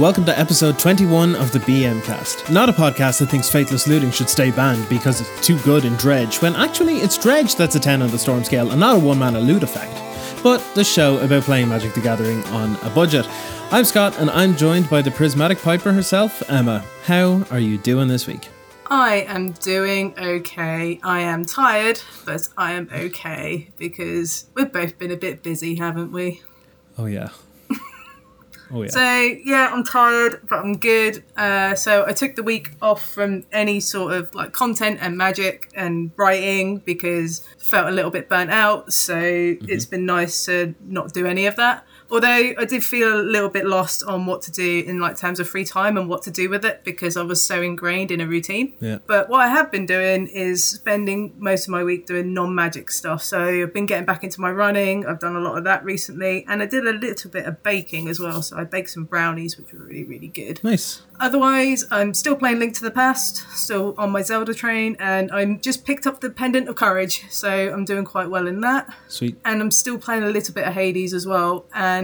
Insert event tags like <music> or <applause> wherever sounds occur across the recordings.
And welcome to episode 21 of the BM Cast. Not a podcast that thinks Faithless Looting should stay banned because it's too good in Dredge, when actually it's Dredge that's a 10 on the storm scale and not a one mana loot effect. But the show about playing Magic the Gathering on a budget. I'm Scott and I'm joined by the prismatic piper herself, Emma. How are you doing this week? I am doing okay. I am tired, but I am okay because we've both been a bit busy, haven't we? Oh, yeah. Oh, yeah. So yeah, I'm tired, but I'm good. Uh, so I took the week off from any sort of like content and magic and writing because I felt a little bit burnt out. So it's been nice to not do any of that. Although I did feel a little bit lost on what to do in like terms of free time and what to do with it because I was so ingrained in a routine. Yeah. But what I have been doing is spending most of my week doing non-magic stuff. So I've been getting back into my running. I've done a lot of that recently, and I did a little bit of baking as well. So I baked some brownies, which were really really good. Nice. Otherwise, I'm still playing Link to the Past, still on my Zelda train, and I'm just picked up the Pendant of Courage, so I'm doing quite well in that. Sweet. And I'm still playing a little bit of Hades as well, and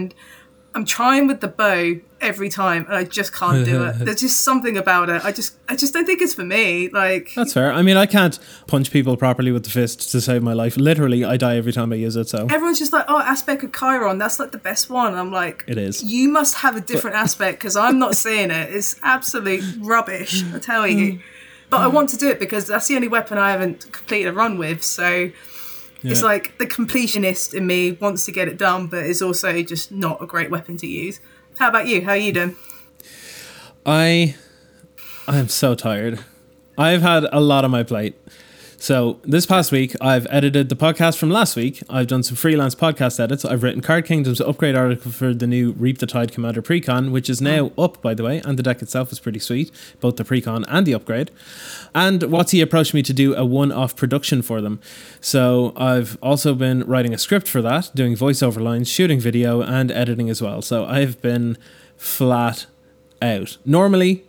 I'm trying with the bow every time, and I just can't do it. <laughs> There's just something about it. I just, I just don't think it's for me. Like, That's fair. I mean, I can't punch people properly with the fist to save my life. Literally, I die every time I use it, so. everyone's just like, oh, aspect of Chiron, that's like the best one. I'm like, It is. You must have a different <laughs> aspect because I'm not seeing it. It's absolute rubbish, I tell you. Hmm. But I hmm. want to do it because that's the only weapon I haven't completed a run with. So it's like the completionist in me wants to get it done, but it's also just not a great weapon to use. How about you? How are you doing? I I'm so tired. I've had a lot on my plate. So this past week, I've edited the podcast from last week. I've done some freelance podcast edits. I've written Card Kingdom's upgrade article for the new Reap the Tide Commander precon, which is now up, by the way, and the deck itself is pretty sweet, both the precon and the upgrade. And Watsy approached me to do a one-off production for them. So I've also been writing a script for that, doing voiceover lines, shooting video, and editing as well. So I've been flat out. Normally,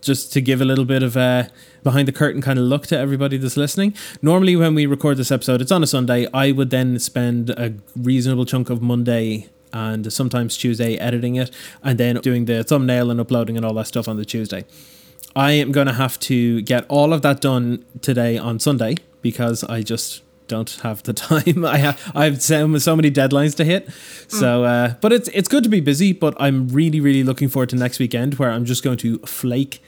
just to give a little bit of a behind the curtain kind of look to everybody that's listening. Normally, when we record this episode, it's on a Sunday. I would then spend a reasonable chunk of Monday and sometimes Tuesday editing it and then doing the thumbnail and uploading and all that stuff on the Tuesday. I am going to have to get all of that done today on Sunday because I just don't have the <laughs> time. I have I have so, so many deadlines to hit. So, uh, but it's it's good to be busy. But I'm really really looking forward to next weekend where I'm just going to flake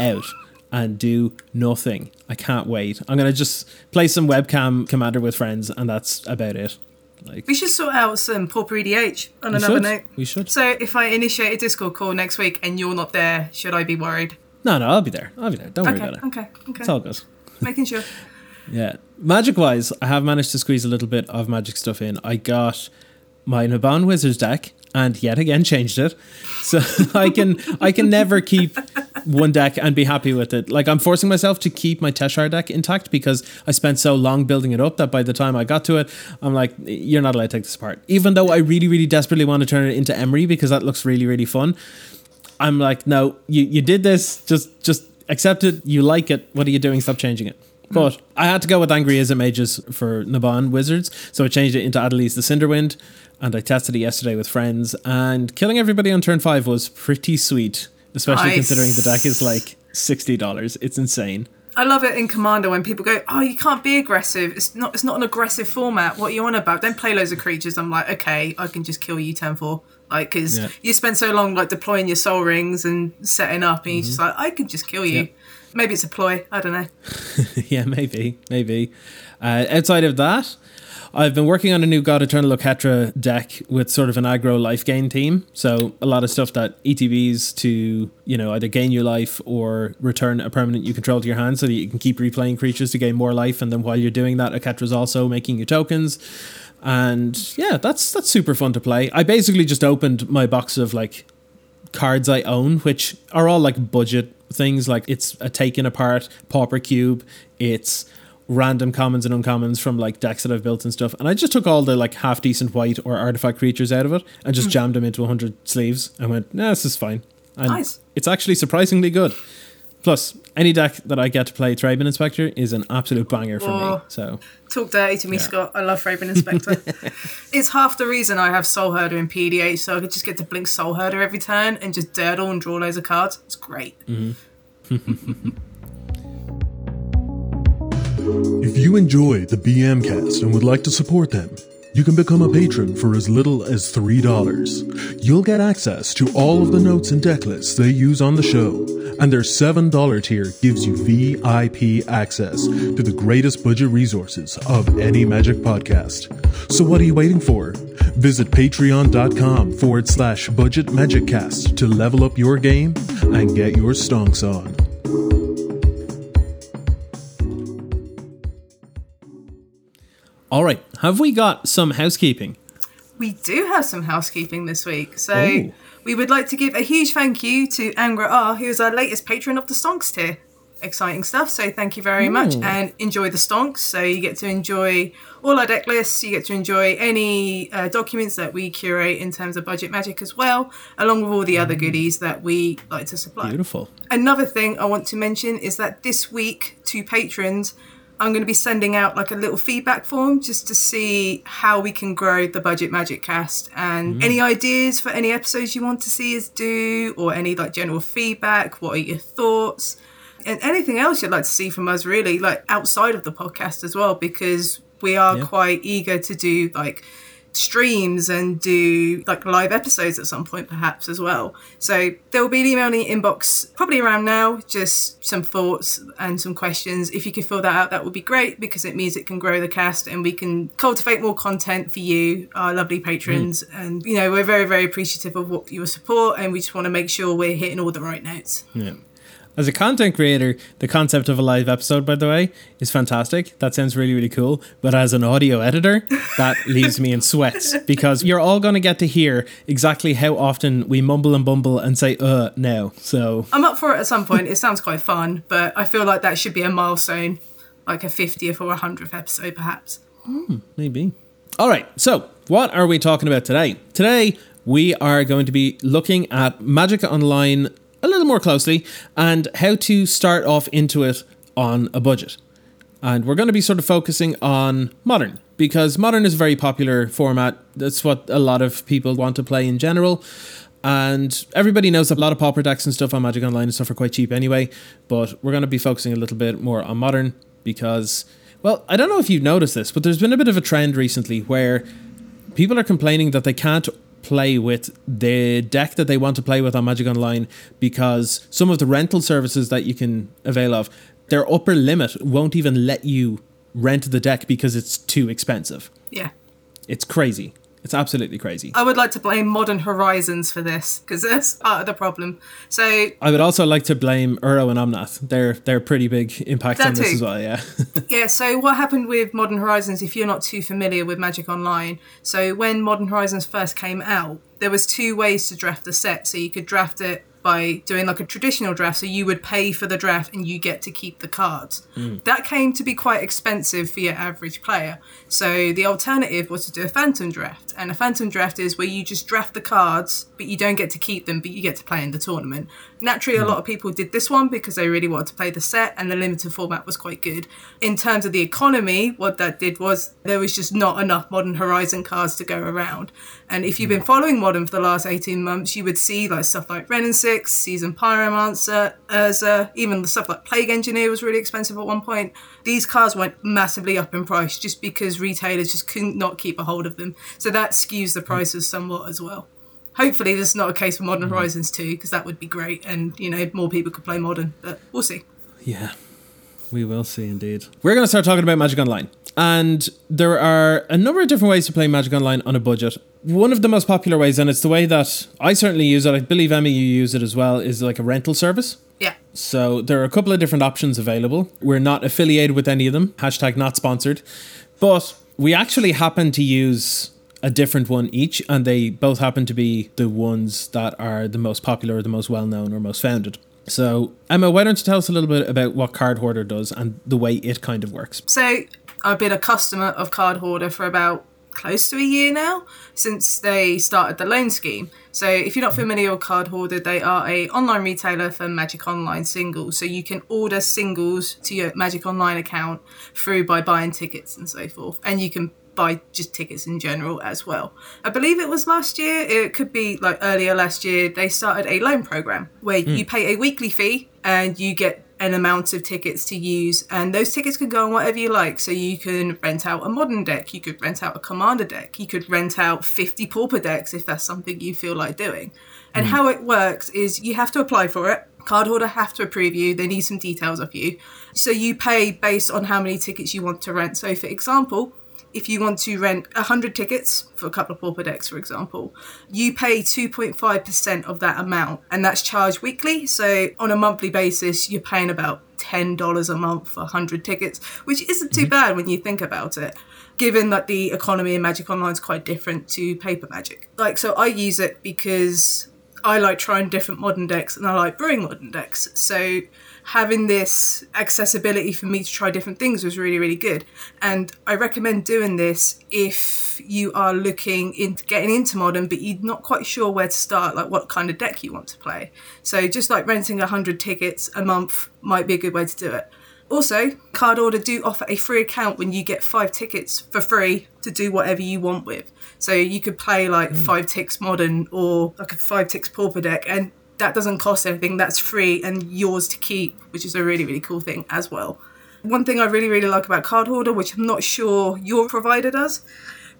out and do nothing. I can't wait. I'm gonna just play some webcam commander with friends, and that's about it. Like We should sort out some Pauper EDH on another should. note. We should. So if I initiate a Discord call next week and you're not there, should I be worried? No, no, I'll be there. I'll be there. Don't worry Okay, about it. okay, okay. It's all good. Making sure. <laughs> Yeah. Magic wise, I have managed to squeeze a little bit of magic stuff in. I got my Naban Wizards deck and yet again changed it. So <laughs> I can I can never keep one deck and be happy with it. Like I'm forcing myself to keep my Teshar deck intact because I spent so long building it up that by the time I got to it, I'm like, you're not allowed to take this apart. Even though I really, really desperately want to turn it into Emery because that looks really, really fun. I'm like, no, you, you did this, just just accept it, you like it, what are you doing? Stop changing it. Hmm. But I had to go with Angry Ism Mages for Naban Wizards, so I changed it into Adeliz the Cinderwind, and I tested it yesterday with friends, and killing everybody on turn five was pretty sweet, especially Nice. considering the deck is like sixty dollars. It's insane. I love it in Commander when people go, "Oh, you can't be aggressive. It's not. It's not an aggressive format. What are you on about? Don't play loads of creatures." I'm like, okay, I can just kill you turn four. Like, because Yeah. you spend so long like deploying your Soul Rings and setting up, and you're just like, I can just kill you. Mm-hmm. Yeah. Maybe it's a ploy. I don't know. <laughs> yeah, maybe, maybe. Uh, outside of that, I've been working on a new God Eternal Oketra deck with sort of an aggro life gain theme. So a lot of stuff that ETBs to you know either gain you life or return a permanent you control to your hand, so that you can keep replaying creatures to gain more life. And then while you're doing that, Oketra's also making you tokens. And yeah, that's that's super fun to play. I basically just opened my box of like cards I own, which are all like budget things. Like it's a taken apart pauper cube. It's random commons and uncommons from like decks that I've built and stuff. And I just took all the like half decent white or artifact creatures out of it and just hmm. jammed them into 100 sleeves and went, nah, this is fine. And Nice. it's actually surprisingly good. Plus, any deck that I get to play Thraben Inspector is an absolute banger for me. Oh. So Talk dirty to me, Yeah. Scott. I love Thraben Inspector. <laughs> it's half the reason I have Soul Herder in PDH, so I could just get to blink Soul Herder every turn and just dirtle and draw loads of cards. It's great. Mm-hmm. <laughs> If you enjoy the BM cast and would like to support them, you can become a patron for as little as $3. You'll get access to all of the notes and deck lists they use on the show, and their $7 tier gives you VIP access to the greatest budget resources of any Magic podcast. So what are you waiting for? Visit patreon.com forward slash budget magic cast to level up your game and get your stonks on. All right, have we got some housekeeping? We do have some housekeeping this week, so Oh. we would like to give a huge thank you to Angra R, who is our latest patron of the Stonks tier. Exciting stuff, so thank you very much and enjoy the Stonks. So you get to enjoy all our deck lists, you get to enjoy any uh, documents that we curate in terms of budget magic as well, along with all the other goodies that we like to supply. Beautiful. Another thing I want to mention is that this week to patrons, I'm going to be sending out like a little feedback form just to see how we can grow the Budget Magic cast and mm. any ideas for any episodes you want to see us do or any like general feedback. What are your thoughts? And anything else you'd like to see from us, really, like outside of the podcast as well, because we are Yeah. quite eager to do like streams and do like live episodes at some point perhaps as well. So there will be an email in the inbox probably around now just some thoughts and some questions. If you could fill that out that would be great because it means it can grow the cast and we can cultivate more content for you our lovely patrons. Mm. And you know we're very very appreciative of what your support and we just want to make sure we're hitting all the right notes. Yeah. As a content creator, the concept of a live episode, by the way, is fantastic. That sounds really, really cool. But as an audio editor, that <laughs> leaves me in sweats because you're all going to get to hear exactly how often we mumble and bumble and say, uh, now. So, i'm up for it at some point it sounds quite fun but i feel like that should be a milestone like a 50th or 100th episode perhaps maybe. All right. So, what are we talking about today? Today, we are going to be looking at Magic Online a little more closely and how to start off into it on a budget. And we're going to be sort of focusing on modern because modern is a very popular format. That's what a lot of people want to play in general. And everybody knows that a lot of pauper decks and stuff on Magic Online and stuff are quite cheap anyway. But we're going to be focusing a little bit more on modern because, well, I don't know if you've noticed this, but there's been a bit of a trend recently where people are complaining that they can't play with the deck that they want to play with on Magic Online because some of the rental services that you can avail of, their upper limit won't even let you rent the deck because it's too expensive. yeah It's crazy. It's absolutely crazy. I would like to blame Modern Horizons for this because that's part of the problem. So I would also like to blame Uro and Omnath. They're they're pretty big impact on this too. as well, yeah. <laughs> yeah, so what happened with Modern Horizons? If you're not too familiar with Magic Online, so when Modern Horizons first came out, there was two ways to draft the set. So you could draft it by doing like a traditional draft, so you would pay for the draft and you get to keep the cards. Hmm. That came to be quite expensive for your average player. So the alternative was to do a phantom draft, and a phantom draft is where you just draft the cards, but you don't get to keep them, but you get to play in the tournament. Naturally, a hmm. lot of people did this one because they really wanted to play the set, and the limited format was quite good. In terms of the economy, what that did was there was just not enough Modern Horizon cards to go around. And if you've hmm. been following Modern for the last 18 months, you would see like stuff like Wrenn and Six, Seasoned Pyromancer, Urza, even the stuff like Plague Engineer was really expensive at one point. These cards went massively up in price just because retailers just could not keep a hold of them. So that skews the prices somewhat as well. Hopefully, this is not a case for Modern mm-hmm. Horizons 2 because that would be great, and you know more people could play Modern. But we'll see. Yeah, we will see indeed. We're going to start talking about Magic Online. And there are a number of different ways to play Magic Online on a budget. One of the most popular ways, and it's the way that I certainly use it, I believe Emmy, you use it as well, is like a rental service. Yeah, So there are a couple of different options available. We're not affiliated with any of them. Hashtag not sponsored. But we actually happen to use a different one each, and they both happen to be the ones that are the most popular, or the most well known, or most founded. So, Emma, why don't you tell us a little bit about what Card Hoarder does and the way it kind of works? So I've been a customer of Card Hoarder for about close to a year now since they started the loan scheme. So if you're not familiar with Card Hoarder, they are a online retailer for Magic Online singles. So you can order singles to your Magic Online account through by buying tickets and so forth, and you can buy just tickets in general as well. I believe it was last year, it could be like earlier last year, they started a loan program where hmm. you pay a weekly fee and you get an amount of tickets to use and those tickets can go on whatever you like. So you can rent out a modern deck you could rent out a commander deck you could rent out 50 pauper decks if that's something you feel like doing. And hmm. how it works is you have to apply for it card hoarder have to approve you they need some details of you. So you pay based on how many tickets you want to rent. So for example if you want to rent 100 tickets for a couple of pauper decks, for example, you pay 2.5% of that amount, and that's charged weekly. So on a monthly basis, you're paying about $10 a month for 100 tickets, which isn't too mm-hmm. bad when you think about it. Given that the economy in Magic Online is quite different to paper Magic. Like, so I use it because I like trying different modern decks and I like brewing modern decks. So having this accessibility for me to try different things was really, really good. And I recommend doing this if you are looking into getting into modern, but you're not quite sure where to start, like what kind of deck you want to play. So just like renting 100 tickets a month might be a good way to do it. Also, Card Hoarder do offer a free account when you get five tickets for free to do whatever you want with. So you could play like mm. five ticks modern or like a five ticks pauper deck, and that doesn't cost anything. That's free and yours to keep, which is a really really cool thing as well. One thing I really really like about Card Hoarder, which I'm not sure your provider does,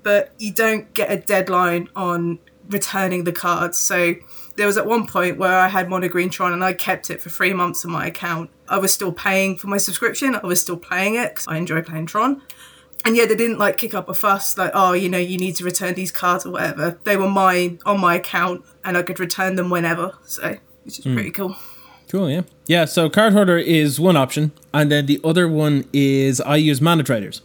but you don't get a deadline on returning the cards. So there was at one point where I had Mono Green Tron and I kept it for three months on my account. I was still paying for my subscription. I was still playing it because I enjoy playing Tron. And yeah, they didn't like kick up a fuss like, oh, you know, you need to return these cards or whatever. They were mine on my account and I could return them whenever. So, which is hmm. pretty cool. Cool, yeah. Yeah, so card hoarder is one option, and then the other one is I use mana traders.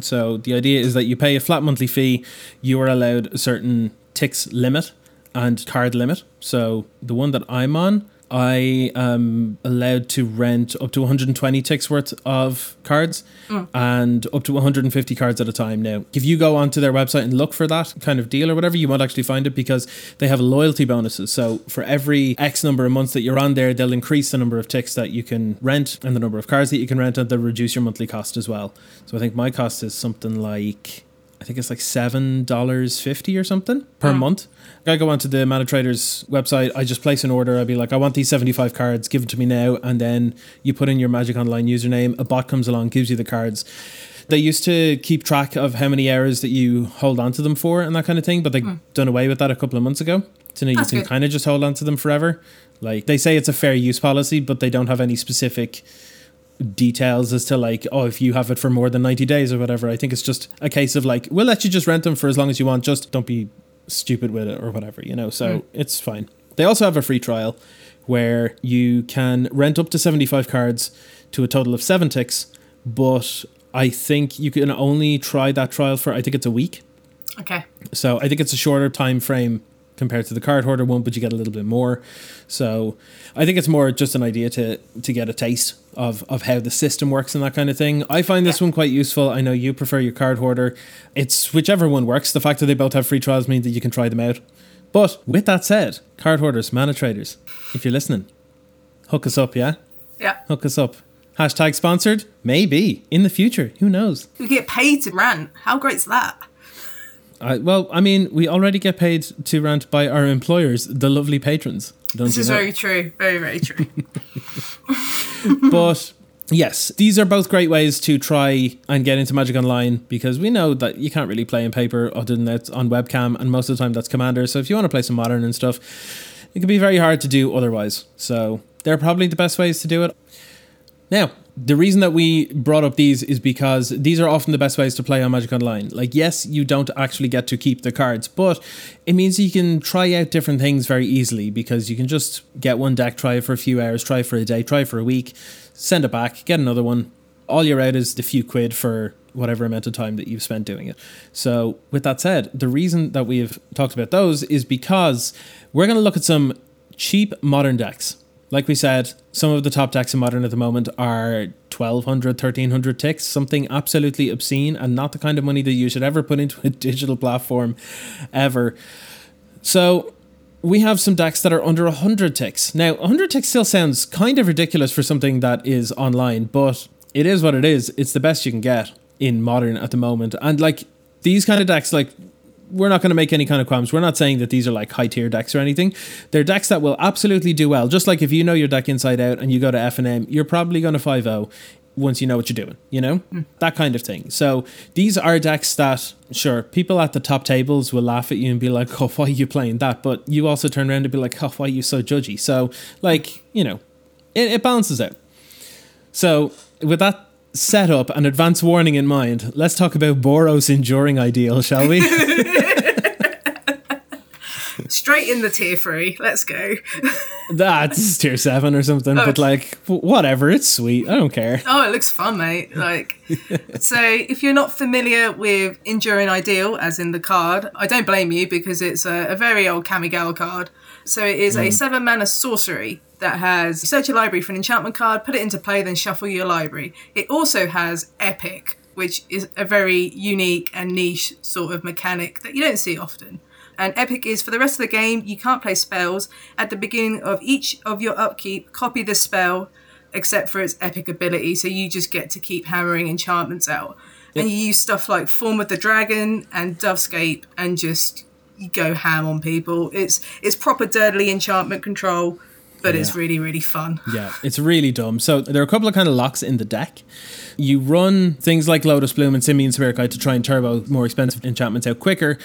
So the idea is that you pay a flat monthly fee, you are allowed a certain ticks limit and card limit. So the one that I'm on, I am allowed to rent up to 120 ticks worth of cards mm. and up to 150 cards at a time now. If you go onto their website and look for that kind of deal or whatever, you won't actually find it because they have loyalty bonuses. So for every X number of months that you're on there, they'll increase the number of ticks that you can rent and the number of cards that you can rent and they'll reduce your monthly cost as well. So I think my cost is something like I think it's like seven dollars fifty or something per month. I go onto the Mana Traders website. I just place an order. I'd be like, I want these seventy five cards. Give it to me now, and then you put in your Magic Online username. A bot comes along, gives you the cards. They used to keep track of how many hours that you hold on to them for and that kind of thing, but they have hmm. done away with that a couple of months ago. So now you can kind of just hold on to them forever. Like they say it's a fair use policy, but they don't have any specific details as to like oh if you have it for more than 90 days or whatever. I think it's just a case of like we'll let you just rent them for as long as you want. Just don't be stupid with it or whatever you know? So mm. it's fine. They also have a free trial where you can rent up to 75 cards to a total of 7 ticks but i think you can only try that trial for i think it's a week. Okay. so I think it's a shorter time frame compared to the card hoarder one, but you get a little bit more. So I think it's more just an idea to to get a taste of of how the system works and that kind of thing. I find this Yeah. one quite useful. I know you prefer your card hoarder. It's whichever one works. The fact that they both have free trials means that you can try them out. But with that said, card hoarders, mana traders, if you're listening, hook us up, yeah? Yeah. Hook us up. Hashtag sponsored? Maybe. In the future. Who knows? We get paid to rant. How great's that? I, well, I mean, we already get paid to rant by our employers, the lovely patrons. This is know? very true. Very, very true. <laughs> <laughs> but yes, these are both great ways to try and get into Magic Online because we know that you can't really play in paper other than that's on webcam, and most of the time that's Commander. So if you want to play some modern and stuff, it can be very hard to do otherwise. So they're probably the best ways to do it. Now, the reason that we brought up these is because these are often the best ways to play on Magic Online. Like, yes, you don't actually get to keep the cards, but it means you can try out different things very easily because you can just get one deck, try it for a few hours, try for a day, try for a week, send it back, get another one. All you're out is the few quid for whatever amount of time that you've spent doing it. So, with that said, the reason that we've talked about those is because we're going to look at some cheap modern decks like we said, some of the top decks in Modern at the moment are 1200, 1300 ticks, something absolutely obscene and not the kind of money that you should ever put into a <laughs> digital platform ever. So we have some decks that are under 100 ticks. Now, 100 ticks still sounds kind of ridiculous for something that is online, but it is what it is. It's the best you can get in Modern at the moment. And like these kind of decks, like we're not going to make any kind of qualms. We're not saying that these are like high tier decks or anything. They're decks that will absolutely do well. Just like if you know your deck inside out and you go to F and M, you're probably going to 5-0 once you know what you're doing, you know? Mm. That kind of thing. So these are decks that, sure, people at the top tables will laugh at you and be like, oh, why are you playing that? But you also turn around and be like, oh, why are you so judgy? So, like, you know, it, it balances out. So with that set up and advance warning in mind, let's talk about Boros Enduring Ideal, shall we? <laughs> <laughs> Straight in the tier three. Let's go. <laughs> That's tier seven or something, oh. but like, whatever. It's sweet. I don't care. Oh, it looks fun, mate. Like, <laughs> so if you're not familiar with Enduring Ideal, as in the card, I don't blame you because it's a, a very old Kamigawa card. So it is mm. a seven mana sorcery that has search your library for an enchantment card, put it into play, then shuffle your library. It also has Epic, which is a very unique and niche sort of mechanic that you don't see often. And Epic is for the rest of the game, you can't play spells. At the beginning of each of your upkeep, copy the spell except for its epic ability. So you just get to keep hammering enchantments out. Yep. And you use stuff like Form of the Dragon and Dovescape and just you go ham on people. It's it's proper dirtly enchantment control but yeah. it's really really fun. <laughs> Yeah, it's really dumb. So there are a couple of kind of locks in the deck. You run things like Lotus Bloom and Simian Spirit Guide to try and turbo more expensive enchantments out quicker.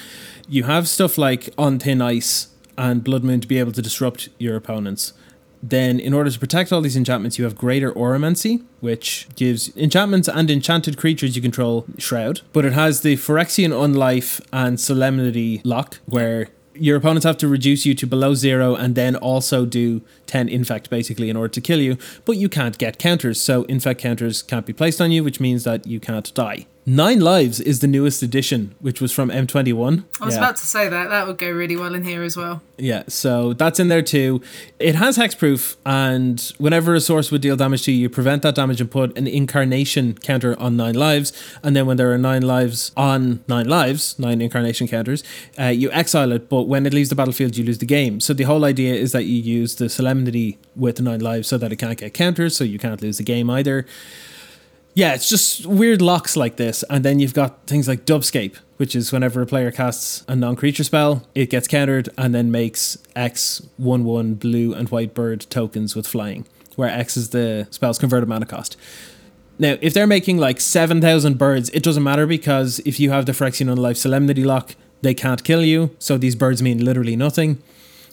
You have stuff like On Thin Ice and Blood Moon to be able to disrupt your opponents. Then, in order to protect all these enchantments, you have Greater Auramancy which gives enchantments and enchanted creatures you control Shroud. But it has the Phyrexian Unlife and Solemnity lock, where your opponents have to reduce you to below zero and then also do 10 infect basically in order to kill you, but you can't get counters, so infect counters can't be placed on you, which means that you can't die. Nine Lives is the newest edition, which was from M21. I was yeah. about to say that. That would go really well in here as well. Yeah, so that's in there too. It has hexproof, and whenever a source would deal damage to you, you prevent that damage and put an incarnation counter on nine lives. And then when there are nine lives on nine lives, nine incarnation counters, uh, you exile it, but when it leaves the battlefield, you lose the game. So the whole idea is that you use the solemnity with the nine lives so that it can't get counters, so you can't lose the game either yeah, it's just weird locks like this. And then you've got things like Dovescape, which is whenever a player casts a non creature spell, it gets countered and then makes X 1 1 blue and white bird tokens with flying, where X is the spell's converted mana cost. Now, if they're making like 7,000 birds, it doesn't matter because if you have the Phyrexian Unlife Solemnity lock, they can't kill you. So these birds mean literally nothing.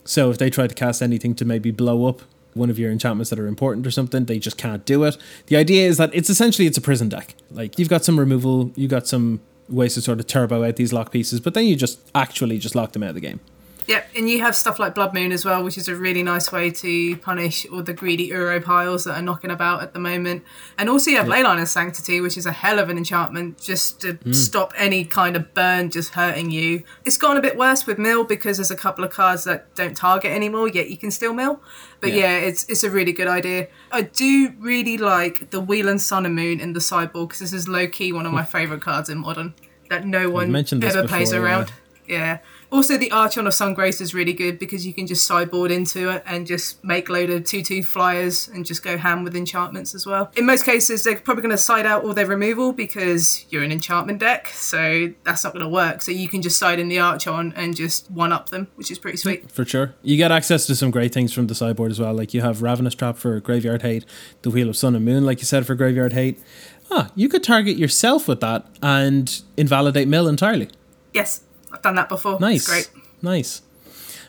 So if they try to cast anything to maybe blow up one of your enchantments that are important or something, they just can't do it. The idea is that it's essentially it's a prison deck. Like you've got some removal, you got some ways to sort of turbo out these lock pieces, but then you just actually just lock them out of the game. Yep, and you have stuff like Blood Moon as well, which is a really nice way to punish all the greedy Uro piles that are knocking about at the moment. And also you have yep. Leyline of Sanctity, which is a hell of an enchantment just to mm. stop any kind of burn just hurting you. It's gotten a bit worse with Mill because there's a couple of cards that don't target anymore, yet you can still mill. But yeah, yeah it's it's a really good idea. I do really like the Wheel of Sun and Moon in the sideboard because this is low key one of my <laughs> favourite cards in Modern that no one ever before, plays around. Yeah. Yeah. Also, the Archon of Sun's Grace is really good because you can just sideboard into it and just make load of 2 2 flyers and just go ham with enchantments as well. In most cases, they're probably going to side out all their removal because you're an enchantment deck, so that's not going to work. So you can just side in the Archon and just one up them, which is pretty sweet. For sure. You get access to some great things from the sideboard as well. Like you have Ravenous Trap for Graveyard Hate, the Wheel of Sun and Moon, like you said, for Graveyard Hate. Ah, you could target yourself with that and invalidate Mill entirely. Yes. I've done that before. Nice. It's great. Nice.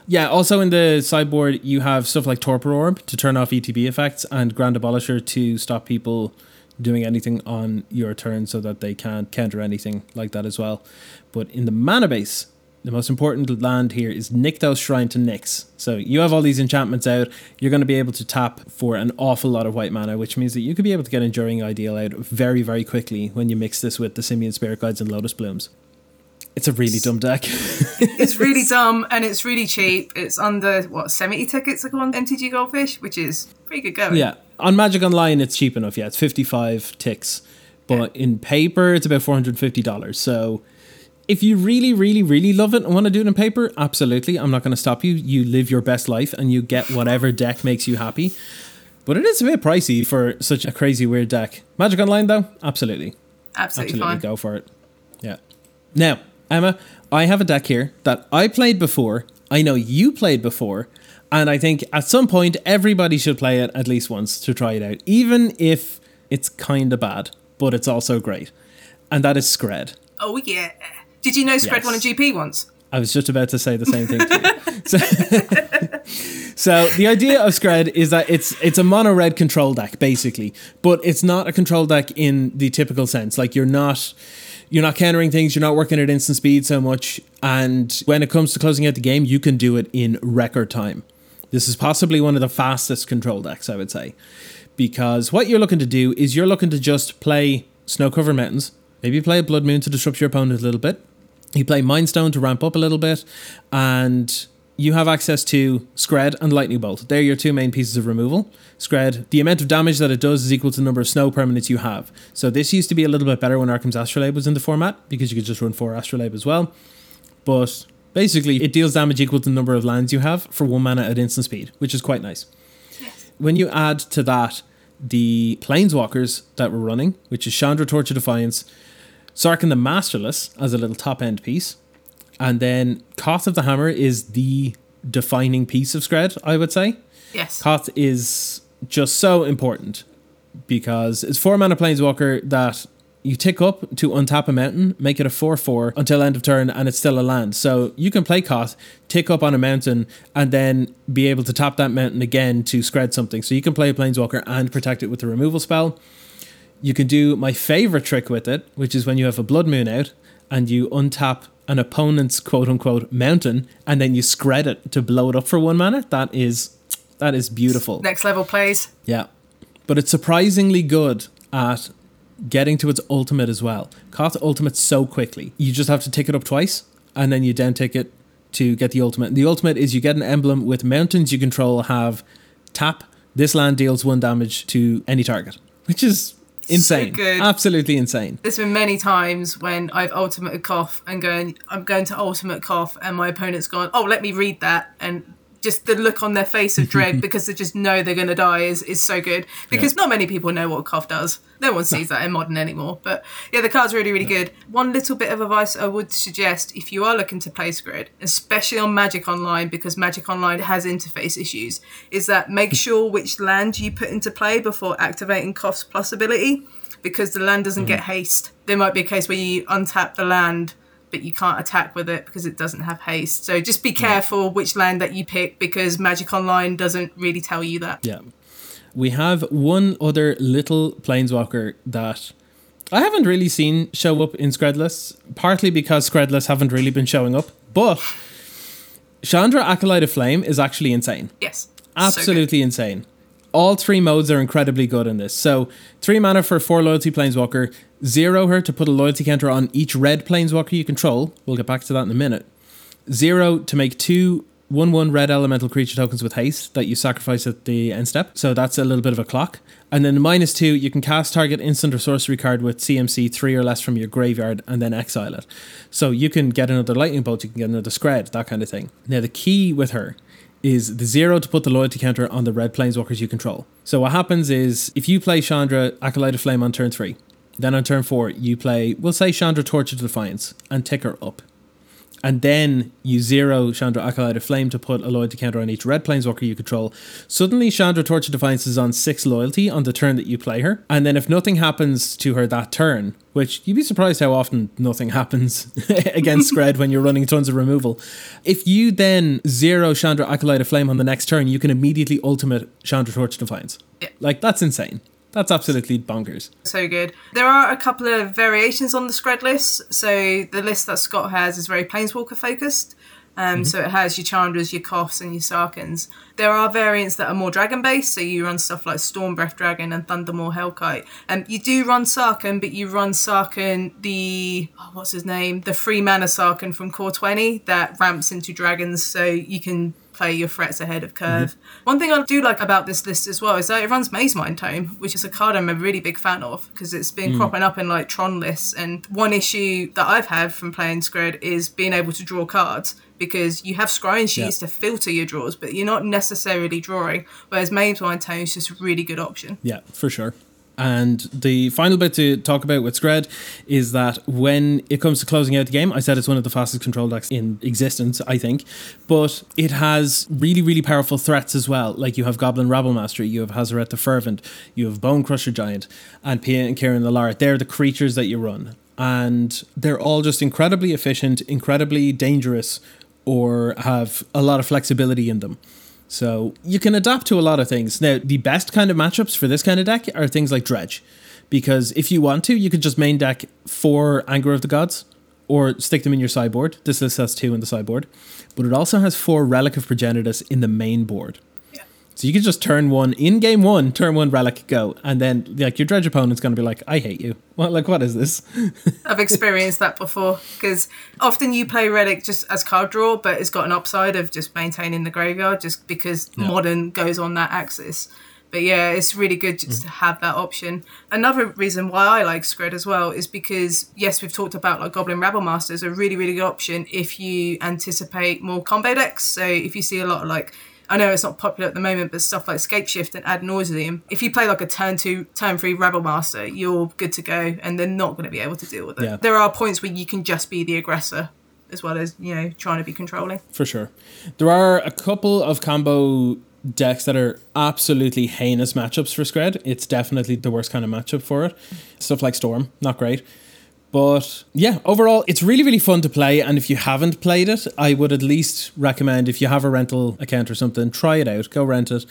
Yeah, also in the sideboard, you have stuff like Torpor Orb to turn off ETB effects and Grand Abolisher to stop people doing anything on your turn so that they can't counter anything like that as well. But in the mana base, the most important land here is Nykthos Shrine to Nyx. So you have all these enchantments out, you're going to be able to tap for an awful lot of white mana, which means that you could be able to get Enduring Ideal out very, very quickly when you mix this with the Simian Spirit Guides and Lotus Blooms. It's a really dumb deck. <laughs> It's really dumb and it's really cheap. It's under what seventy tickets like on MTG Goldfish, which is pretty good going. yeah. On Magic Online, it's cheap enough. Yeah, it's 55 ticks. But in paper, it's about $450. So if you really, really, really love it and want to do it in paper, absolutely. I'm not going to stop you. You live your best life and you get whatever deck makes you happy. But it is a bit pricey for such a crazy, weird deck. Magic Online, though, absolutely. absolutely, Absolutely fine. go for it. Yeah. Now, Emma, I have a deck here that I played before. I know you played before. And I think at some point, everybody should play it at least once to try it out, even if it's kind of bad, but it's also great. And that is Skred. Oh yeah. Did you know Skred Yes. won a GP once? I was just about to say the same thing to you. So, <laughs> so the idea of Skred is that it's it's a mono red control deck basically, but it's not a control deck in the typical sense. Like you're not you're not countering things, you're not working at instant speed so much, and when it comes to closing out the game, you can do it in record time. This is possibly one of the fastest control decks, I would say, because what you're looking to do is you're looking to just play snow covered mountains, maybe play a blood moon to disrupt your opponent a little bit. You play Mind Stone to ramp up a little bit, and you have access to Skred and Lightning Bolt. They're your two main pieces of removal. Skred, the amount of damage that it does is equal to the number of snow permanents you have. So this used to be a little bit better when Arcum's Astrolabe was in the format, because you could just run four Astrolabe as well. But basically, it deals damage equal to the number of lands you have for one mana at instant speed, which is quite nice. When you add to that the Planeswalkers that we're running, which is Chandra of Defiance, Sarkhan the Masterless as a little top end piece, and then Koth of the Hammer is the defining piece of Skred, I would say. Yes. Koth is just so important because it's four mana planeswalker that you tick up to untap a mountain, make it a 4 4 until end of turn, and it's still a land. So you can play Koth, tick up on a mountain, and then be able to tap that mountain again to skred something. So you can play a planeswalker and protect it with a removal spell. You can do my favorite trick with it, which is when you have a blood moon out and you untap an opponent's quote unquote mountain and then you skred it to blow it up for one mana. That is that is beautiful. Next level plays. Yeah. But it's surprisingly good at getting to its ultimate as well. Koth ultimate so quickly. You just have to tick it up twice and then you down tick it to get the ultimate. And the ultimate is you get an emblem with mountains you control have tap. This land deals one damage to any target, which is insane. good. Absolutely insane. There's been many times when I've ultimate Koth and going, I'm going to ultimate Koth, and my opponent's gone, oh, let me read that, and just the look on their face of dread <laughs> because they just know they're going to die is, is so good. Because not many people know what a Koth does. No one sees that in modern anymore. But yeah, the card's really, really good. One little bit of advice I would suggest if you are looking to play Skred, especially on Magic Online, because Magic Online has interface issues, is that make <laughs> sure which land you put into play before activating Koth's plus ability because the land doesn't mm. get haste. There might be a case where you untap the land, but you can't attack with it because it doesn't have haste. So just be careful which land that you pick because Magic Online doesn't really tell you that. Yeah. We have one other little planeswalker that I haven't really seen show up in Skred lists, partly because Skred lists haven't really been showing up, but Chandra Acolyte of Flame is actually insane. Yes. So. Absolutely insane. All three modes are incredibly good in this. So, three mana for four loyalty planeswalker, zero her to put a loyalty counter on each red planeswalker you control. We'll get back to that in a minute. Zero to make two 1 1 red elemental creature tokens with haste that you sacrifice at the end step. So, that's a little bit of a clock. And then minus two, you can cast target instant or sorcery card with CMC three or less from your graveyard and then exile it. So, you can get another lightning bolt, you can get another skred, that kind of thing. Now, the key with her is the zero to put the loyalty counter on the red planeswalkers you control. So what happens is if you play Chandra Acolyte of Flame on turn three, then on turn four you play, we'll say Chandra of Defiance and tick her up. And then you zero Chandra Acolyte of Flame to put a loyalty counter on each red planeswalker you control. Suddenly Chandra Torch of Defiance is on six loyalty on the turn that you play her. And then if nothing happens to her that turn, which you'd be surprised how often nothing <laughs> happens <laughs> against Skred when you're running tons of removal. If you then zero Chandra Acolyte of Flame on the next turn, you can immediately ultimate Chandra Torch of Defiance. Yeah. Like that's insane. That's absolutely bonkers. So good. There are a couple of variations on the Skred list. So the list that Scott has is very Planeswalker focused. Um, So it has your Chandras, your Koths, and your Sarkhans. There are variants that are more dragon based, so you run stuff like Stormbreath Dragon and Thundermaw Hellkite. Um, you do run Sarkhan, but you run Sarkhan the oh, what's his name, the free mana Sarkhan from Core Twenty that ramps into dragons, so you can play your threats ahead of mm-hmm. curve. One thing I do like about this list as well is that it runs Mazemind Tome, which is a card I'm a really big fan of because it's been mm. cropping up in like Tron lists. And one issue that I've had from playing Skred is being able to draw cards because you have scrying sheets Yeah. to filter your draws, but you're not necessarily drawing. Whereas Mazemind Tome is just a really good option. Yeah, for sure. And the final bit to talk about with Skred is that when it comes to closing out the game, I said it's one of the fastest control decks in existence, I think. But it has really, really powerful threats as well. Like you have Goblin Rabblemaster, you have Hazoret the Fervent, you have Bonecrusher Giant, and Pia and Kiran Nalaar. They're the creatures that you run. And they're all just incredibly efficient, incredibly dangerous, or have a lot of flexibility in them. So you can adapt to a lot of things. Now, the best kind of matchups for this kind of deck are things like Dredge. Because if you want to, you could just main deck four Anger of the Gods or stick them in your sideboard. This list has two in the sideboard. But it also has four Relic of Progenitus in the main board. So you can just turn one in game one, turn one relic, go, and then like your dredge opponent's gonna be like, I hate you. <laughs> What like what is this? <laughs> I've experienced that before because often you play Relic just as card draw, but it's got an upside of just maintaining the graveyard just because modern goes on that axis. But yeah, it's really good just to have that option. Another reason why I like Skred as well is because yes, we've talked about like Goblin Rabblemaster is a really really good option if you anticipate more combo decks. So if you see a lot of like I know it's not popular at the moment, but stuff like Scapeshift and Ad Nauseam, if you play like a turn two, turn three Rabblemaster, you're good to go, and they're not going to be able to deal with it. Yeah. There are points where you can just be the aggressor, as well as you know trying to be controlling. For sure. There are a couple of combo decks that are absolutely heinous matchups for Skred. It's definitely the worst kind of matchup for it. Stuff like Storm, not great. But yeah, overall, it's really, really fun to play. And if you haven't played it, I would at least recommend if you have a rental account or something, try it out, go rent it,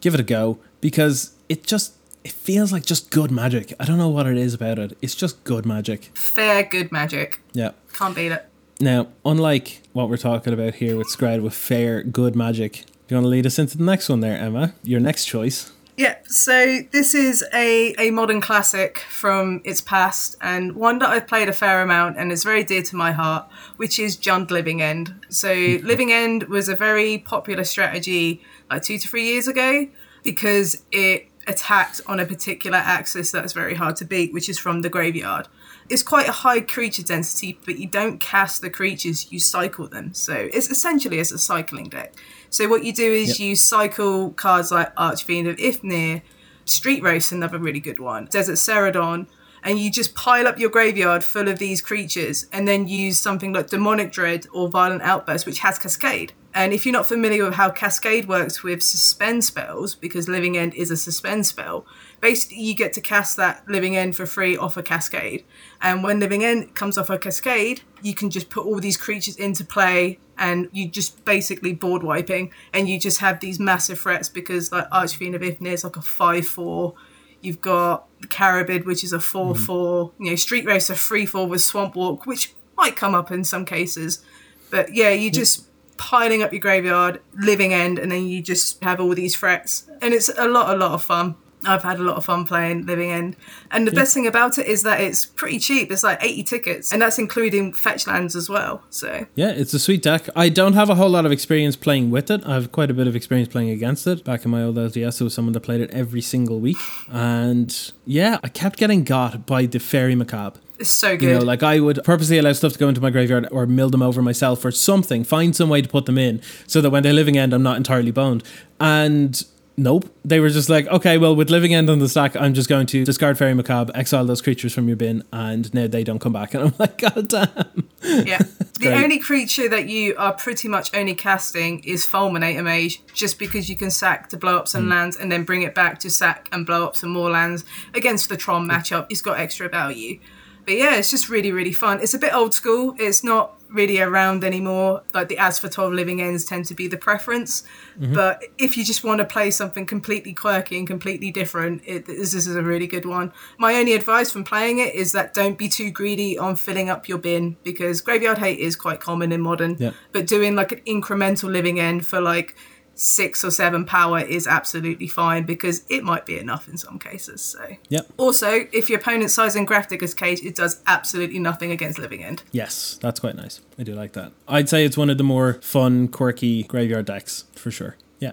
give it a go, because it just. It feels like just good magic. I don't know what it is about it. It's just good magic. Fair, good magic. Yeah. Can't beat it. Now, unlike what we're talking about here with Skred with fair, good magic, you want to lead us into the next one there, Emma? Your next choice. Yeah, so this is a, a modern classic from its past and one that I've played a fair amount and is very dear to my heart, which is Jund Living End. So, <laughs> Living End was a very popular strategy like two to three years ago because it attacked on a particular axis that's very hard to beat, which is from the graveyard. It's quite a high creature density, but you don't cast the creatures, you cycle them. So, it's essentially as a cycling deck. So what you do is you cycle cards like Archfiend of Ifnir, Street Wraith, another really good one, Desert Cerodon, and you just pile up your graveyard full of these creatures and then use something like Demonic Dread or Violent Outburst, which has Cascade. And if you're not familiar with how Cascade works with suspend spells, because Living End is a suspend spell, basically you get to cast that Living End for free off a Cascade. And when Living End comes off a Cascade, you can just put all these creatures into play and you just basically board wiping and you just have these massive threats because like Archfiend of Ifnir is like a 5-4. You've got the Carabid, which is a 4-4. Mm-hmm. You know, Street Racer 3-4 with Swamp Walk, which might come up in some cases. But yeah, you just piling up your graveyard, living end, and then you just have all these threats. And it's a lot, a lot of fun. I've had a lot of fun playing Living End. And the best thing about it is that it's pretty cheap. It's like 80 tickets, and that's including fetch lands as well. So Yeah, it's a sweet deck. I don't have a whole lot of experience playing with it. I have quite a bit of experience playing against it. Back in my old LTS, there was someone that played it every single week. And yeah, I kept getting got by the Faerie Macabre. it's so good. You know, like I would purposely allow stuff to go into my graveyard or mill them over myself or something, find some way to put them in so that when they're living end, I'm not entirely boned. And nope, they were just like, okay, well, with living end on the stack, I'm just going to discard Faerie Macabre, exile those creatures from your bin, and now they don't come back. <laughs> And I'm like, god damn. Yeah. <laughs> the only creature that you are pretty much only casting is Fulminator Mage, just because you can sack to blow up Hmm. some lands and then bring it back to sack and blow up some more lands against the Tron matchup. It's got extra value. But yeah, it's just really, really fun. It's a bit old school. It's not really around anymore. Like the Asphodel living ends tend to be the preference. Mm-hmm. But if you just want to play something completely quirky and completely different, it, this is a really good one. My only advice from playing it is that don't be too greedy on filling up your bin because graveyard hate is quite common in modern. Yeah. But doing like an incremental living end for like six or seven power is absolutely fine because it might be enough in some cases. So Yep. also, if your opponent's sizing Grafdigger's Cage, it does absolutely nothing against Living End. Yes, that's quite nice. I do like that. I'd say it's one of the more fun, quirky graveyard decks for sure. Yeah.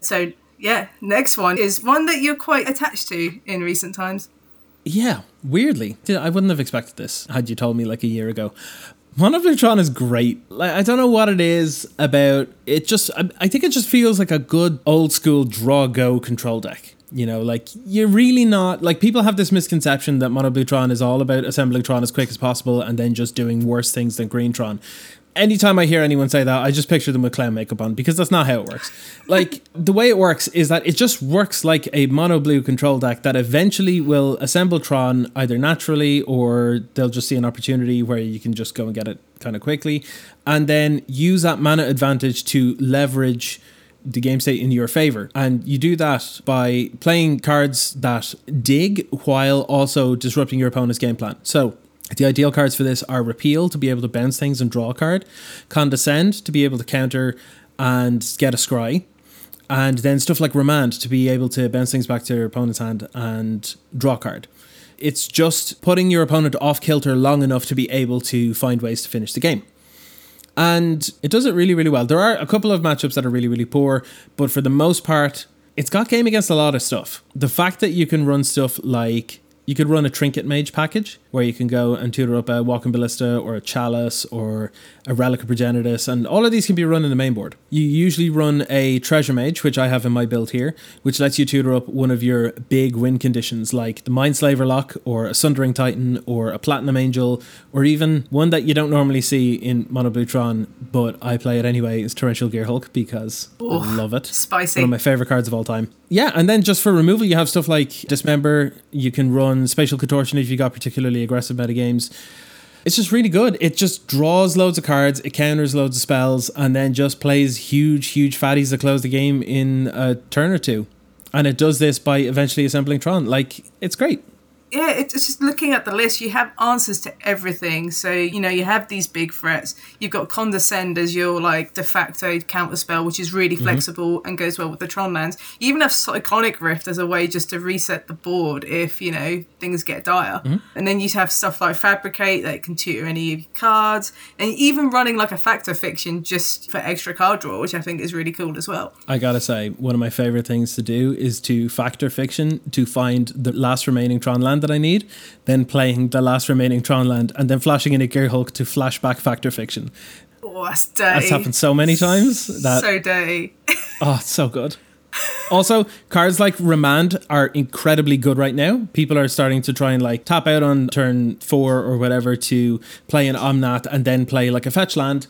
So, yeah, next one is one that you're quite attached to in recent times. Yeah, weirdly. I wouldn't have expected this had you told me like a year ago. Monoblutron is great. Like I don't know what it is about it. Just I, I think it just feels like a good old school draw go control deck. You know, like you're really not like people have this misconception that Mono Monoblutron is all about assembling Tron as quick as possible and then just doing worse things than Green Tron. Anytime I hear anyone say that, I just picture them with clown makeup on because that's not how it works. Like <laughs> the way it works is that it just works like a mono blue control deck that eventually will assemble Tron either naturally or they'll just see an opportunity where you can just go and get it kind of quickly and then use that mana advantage to leverage the game state in your favor. And you do that by playing cards that dig while also disrupting your opponent's game plan. So the ideal cards for this are Repeal to be able to bounce things and draw a card, Condescend to be able to counter and get a scry, and then stuff like Remand to be able to bounce things back to your opponent's hand and draw a card. It's just putting your opponent off kilter long enough to be able to find ways to finish the game. And it does it really, really well. There are a couple of matchups that are really, really poor, but for the most part, it's got game against a lot of stuff. The fact that you can run stuff like you could run a trinket mage package where you can go and tutor up a walking ballista or a chalice or a relic of progenitus and all of these can be run in the main board you usually run a treasure mage which i have in my build here which lets you tutor up one of your big win conditions like the mindslaver lock or a sundering titan or a platinum angel or even one that you don't normally see in monoblutron but i play it anyway is torrential gearhulk because i love it Spicy. one of my favorite cards of all time. Yeah, and then just for removal, you have stuff like Dismember. You can run Spatial Contortion if you got particularly aggressive metagames. It's just really good. It just draws loads of cards, it counters loads of spells, and then just plays huge, huge fatties that close the game in a turn or two. And it does this by eventually assembling Tron. Like, it's great. Yeah, it's just looking at the list, you have answers to everything. So, you know, you have these big threats. You've got Condescend as your like de facto counter spell, which is really mm-hmm. flexible and goes well with the Tron lands. You even have Cyclonic Rift as a way just to reset the board if, you know, things get dire. Mm-hmm. And then you have stuff like Fabricate that can tutor any of your cards. And even running like a Fact or Fiction just for extra card draw, which I think is really cool as well. I gotta say, one of my favorite things to do is to fact or fiction to find the last remaining Tron land that I need, then playing the last remaining Tron land, and then flashing in a Gearhulk to flashback fact or fiction. Oh, that's dirty. That's happened so many times that so dirty. <laughs> oh, it's so good. Also, cards like Remand are incredibly good right now. People are starting to try and like tap out on turn four or whatever to play an Omnath and then play like a fetch land.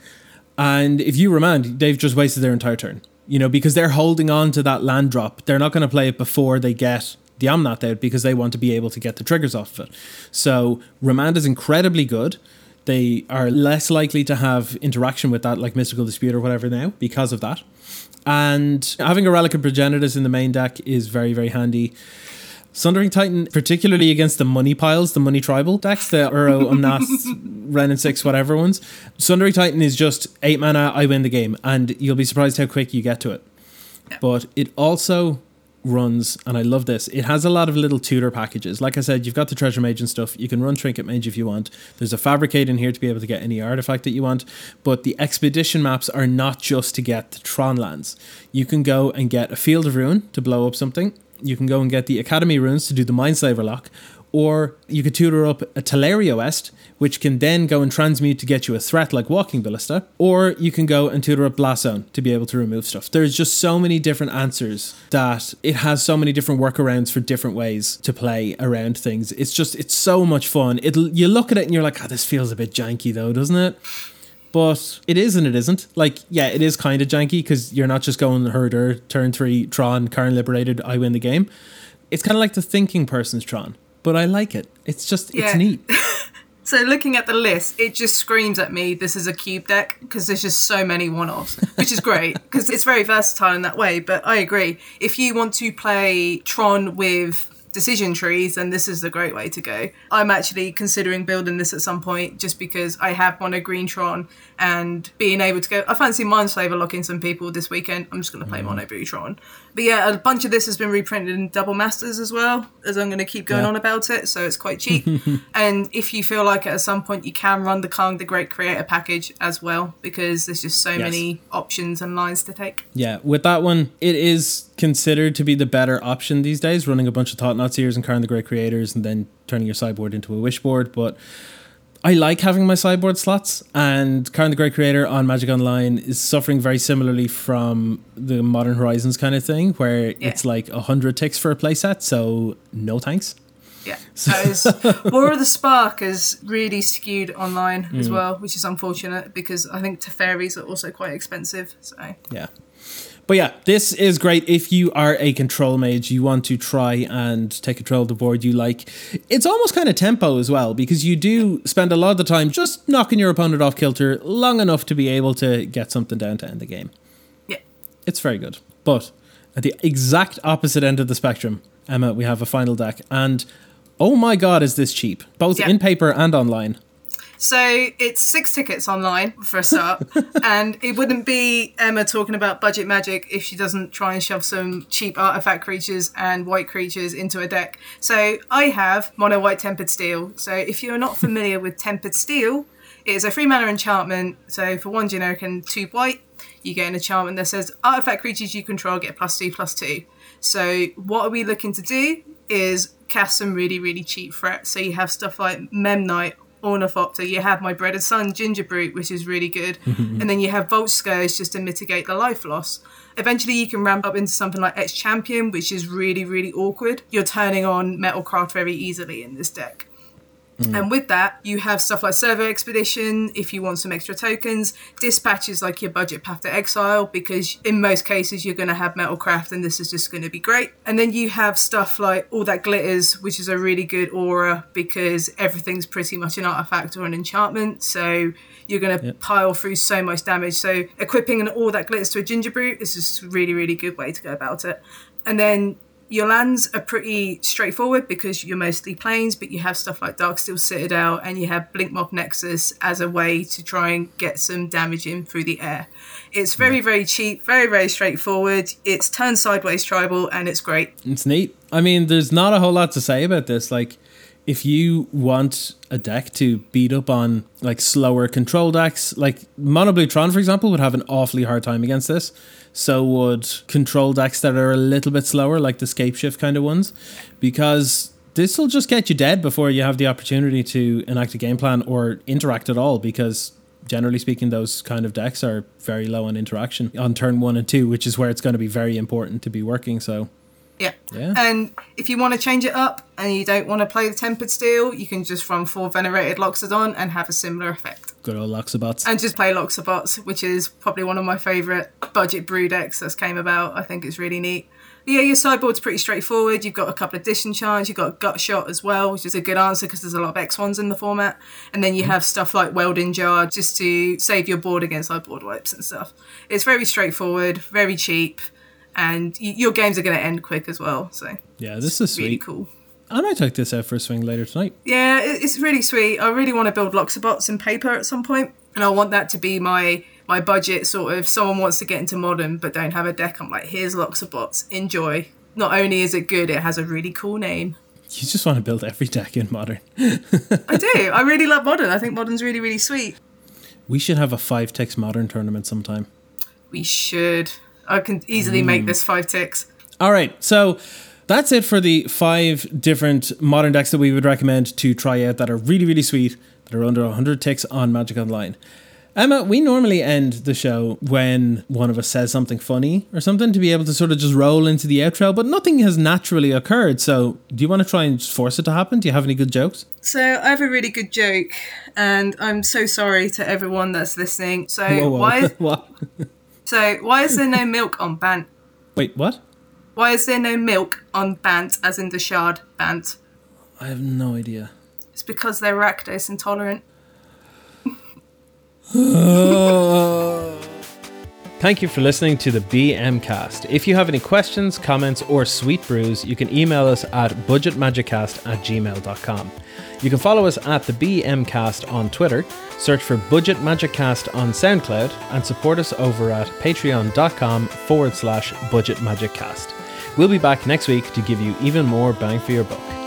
And if you Remand, they've just wasted their entire turn. You know, because they're holding on to that land drop. They're not going to play it before they get the Omnath out because they want to be able to get the triggers off of it. So Remand is incredibly good. They are less likely to have interaction with that, like Mystical Dispute or whatever now, because of that. And having a Relic of Progenitus in the main deck is very, very handy. Sundering Titan, particularly against the money piles, the money tribal decks, the Uro, <laughs> Omnaths, Wrenn and Six, whatever ones. Sundering Titan is just eight mana, I win the game, and you'll be surprised how quick you get to it. But it also runs, and I love this, it has a lot of little tutor packages. Like I said, you've got the Treasure Mage and stuff. You can run Trinket Mage if you want. There's a Fabricate in here to be able to get any artifact that you want. But the expedition maps are not just to get the Tron lands. You can go and get a Field of Ruin to blow up something. You can go and get the Academy Ruins to do the Mindslaver lock, or you could tutor up a Tolaria West, which can then go and transmute to get you a threat like Walking Ballista, or you can go and tutor up Blast Zone to be able to remove stuff. There's just so many different answers that it has so many different workarounds for different ways to play around things. It's just it's so much fun. It you look at it and you're like, oh, this feels a bit janky though, doesn't it? But it is and it isn't. Like, yeah, it is kind of janky because you're not just going herder, turn three, Tron, Karn liberated, I win the game. It's kind of like the thinking person's Tron, but I like it. It's just, it's neat. <laughs> So looking at the list, it just screams at me this is a cube deck because there's just so many one-offs, which is great <laughs> because it's very versatile in that way. But I agree. If you want to play Tron with decision trees, then this is the great way to go. I'm actually considering building this at some point just because I have Mono Green Tron and being able to go. I fancy Mindslaver locking some people this weekend. I'm just going to play mm. Mono Blue Tron. But yeah, a bunch of this has been reprinted in double masters as well, as I'm going to keep going Yeah. on about it. So it's quite cheap. <laughs> and if you feel like at some point you can run the Karn the Great Creator package as well, because there's just so Yes. many options and lines to take. Yeah, with that one, it is considered to be the better option these days, running a bunch of Thought-Knot Seers and Karn the Great Creators and then turning your sideboard into a wish board. But I like having my sideboard slots, and Karn the Great Creator on Magic Online is suffering very similarly from the Modern Horizons kind of thing, where it's like 100 ticks for a playset, so no thanks. Yeah. <laughs> Is, War of the Spark is really skewed online as Mm. well, which is unfortunate because I think Teferis are also quite expensive. So Yeah. But yeah, this is great if you are a control mage, you want to try and take control of the board you like. It's almost kind of tempo as well, because you do spend a lot of the time just knocking your opponent off kilter long enough to be able to get something down to end the game. yeah. It's very good. But at the exact opposite end of the spectrum, Emma, we have a final deck. And oh my god, is this cheap, both Yeah. in paper and online. So it's six tickets online for a start, <laughs> and it wouldn't be Emma talking about budget magic if she doesn't try and shove some cheap artifact creatures and white creatures into a deck. So I have mono white tempered steel. So if you're not familiar with tempered steel, it is a three mana enchantment. So for one generic and two white, you get an enchantment that says artifact creatures you control get plus two plus two. So what are we looking to do? Is cast some really really cheap threats. So you have stuff like Memnite Ornithopter, you have my breaded sun Gingerbrute, which is really good, <laughs> and then you have Vault Skirge just to mitigate the life loss. Eventually, you can ramp up into something like Etched Champion, which is really, really awkward. You're turning on Metalcraft very easily in this deck. Mm. And with that, you have stuff like Servo Expedition if you want some extra tokens, dispatches like your budget Path to Exile, because in most cases you're going to have Metalcraft and this is just going to be great. And then you have stuff like All That Glitters, which is a really good aura because everything's pretty much an artifact or an enchantment. So you're going to pile through so much damage. So equipping an All That Glitters to a Gingerbrute is just a really, really good way to go about it. And then your lands are pretty straightforward because you're mostly plains, but you have stuff like Darksteel Citadel and you have Blinkmoth Nexus as a way to try and get some damage in through the air. It's very, very cheap, very, very straightforward. It's turned sideways tribal and it's great. It's neat. I mean, there's not a whole lot to say about this. Like, if you want a deck to beat up on like slower control decks, like Mono Blue Tron, for example, would have an awfully hard time against this. So would control decks that are a little bit slower, like the Scapeshift kind of ones, because this will just get you dead before you have the opportunity to enact a game plan or interact at all. Because generally speaking, those kind of decks are very low on interaction on turn one and two, which is where it's going to be very important to be working. So. Yeah. Yeah. And if you want to change it up and you don't want to play the Tempered Steel, you can just run four Venerated Loxodon and have a similar effect. Good old Loxabots. and just play Loxabots, which is probably one of my favourite budget brew decks that's came about. I think it's really neat. Yeah, your sideboard's pretty straightforward. You've got a couple of disenchants. You've got Gut Shot as well, which is a good answer because there's a lot of X1s in the format. And then you mm. have stuff like Welding Jar just to save your board against sideboard wipes and stuff. It's very straightforward, very cheap, and y- your games are going to end quick as well. So Yeah, this is really sweet. cool. I might take this out for a swing later tonight. Yeah, it's really sweet. I really want to build Loxabots in paper at some point, and I want that to be my my budget sort of. Someone wants to get into modern but don't have a deck, I'm like, here's Loxabots, enjoy. Not only is it good, it has a really cool name. You just want to build every deck in modern. I do. <laughs> I really love modern. I think modern's really really sweet. We should have a five text modern tournament sometime. We should. I can easily make hmm. this five ticks. All right, so that's it for the five different modern decks that we would recommend to try out that are really, really sweet, that are under 100 ticks on Magic Online. Emma, we normally end the show when one of us says something funny or something to be able to sort of just roll into the outro, but nothing has naturally occurred. So, do you want to try and just force it to happen? Do you have any good jokes? So I have a really good joke, and I'm so sorry to everyone that's listening. So Whoa, whoa. why? <laughs> So why is there no <laughs> milk on Bant? Wait, what? Why is there no milk on Bant, as in the shard Bant? I have no idea. It's because they're lactose intolerant. <laughs> Thank you for listening to the BM Cast. If you have any questions, comments, or sweet brews, you can email us at budgetmagiccast at gmail.com. You can follow us at the BM Cast on Twitter, search for Budget Magic Cast on SoundCloud, and support us over at patreon.com forward slash budget magic cast. We'll be back next week to give you even more bang for your buck.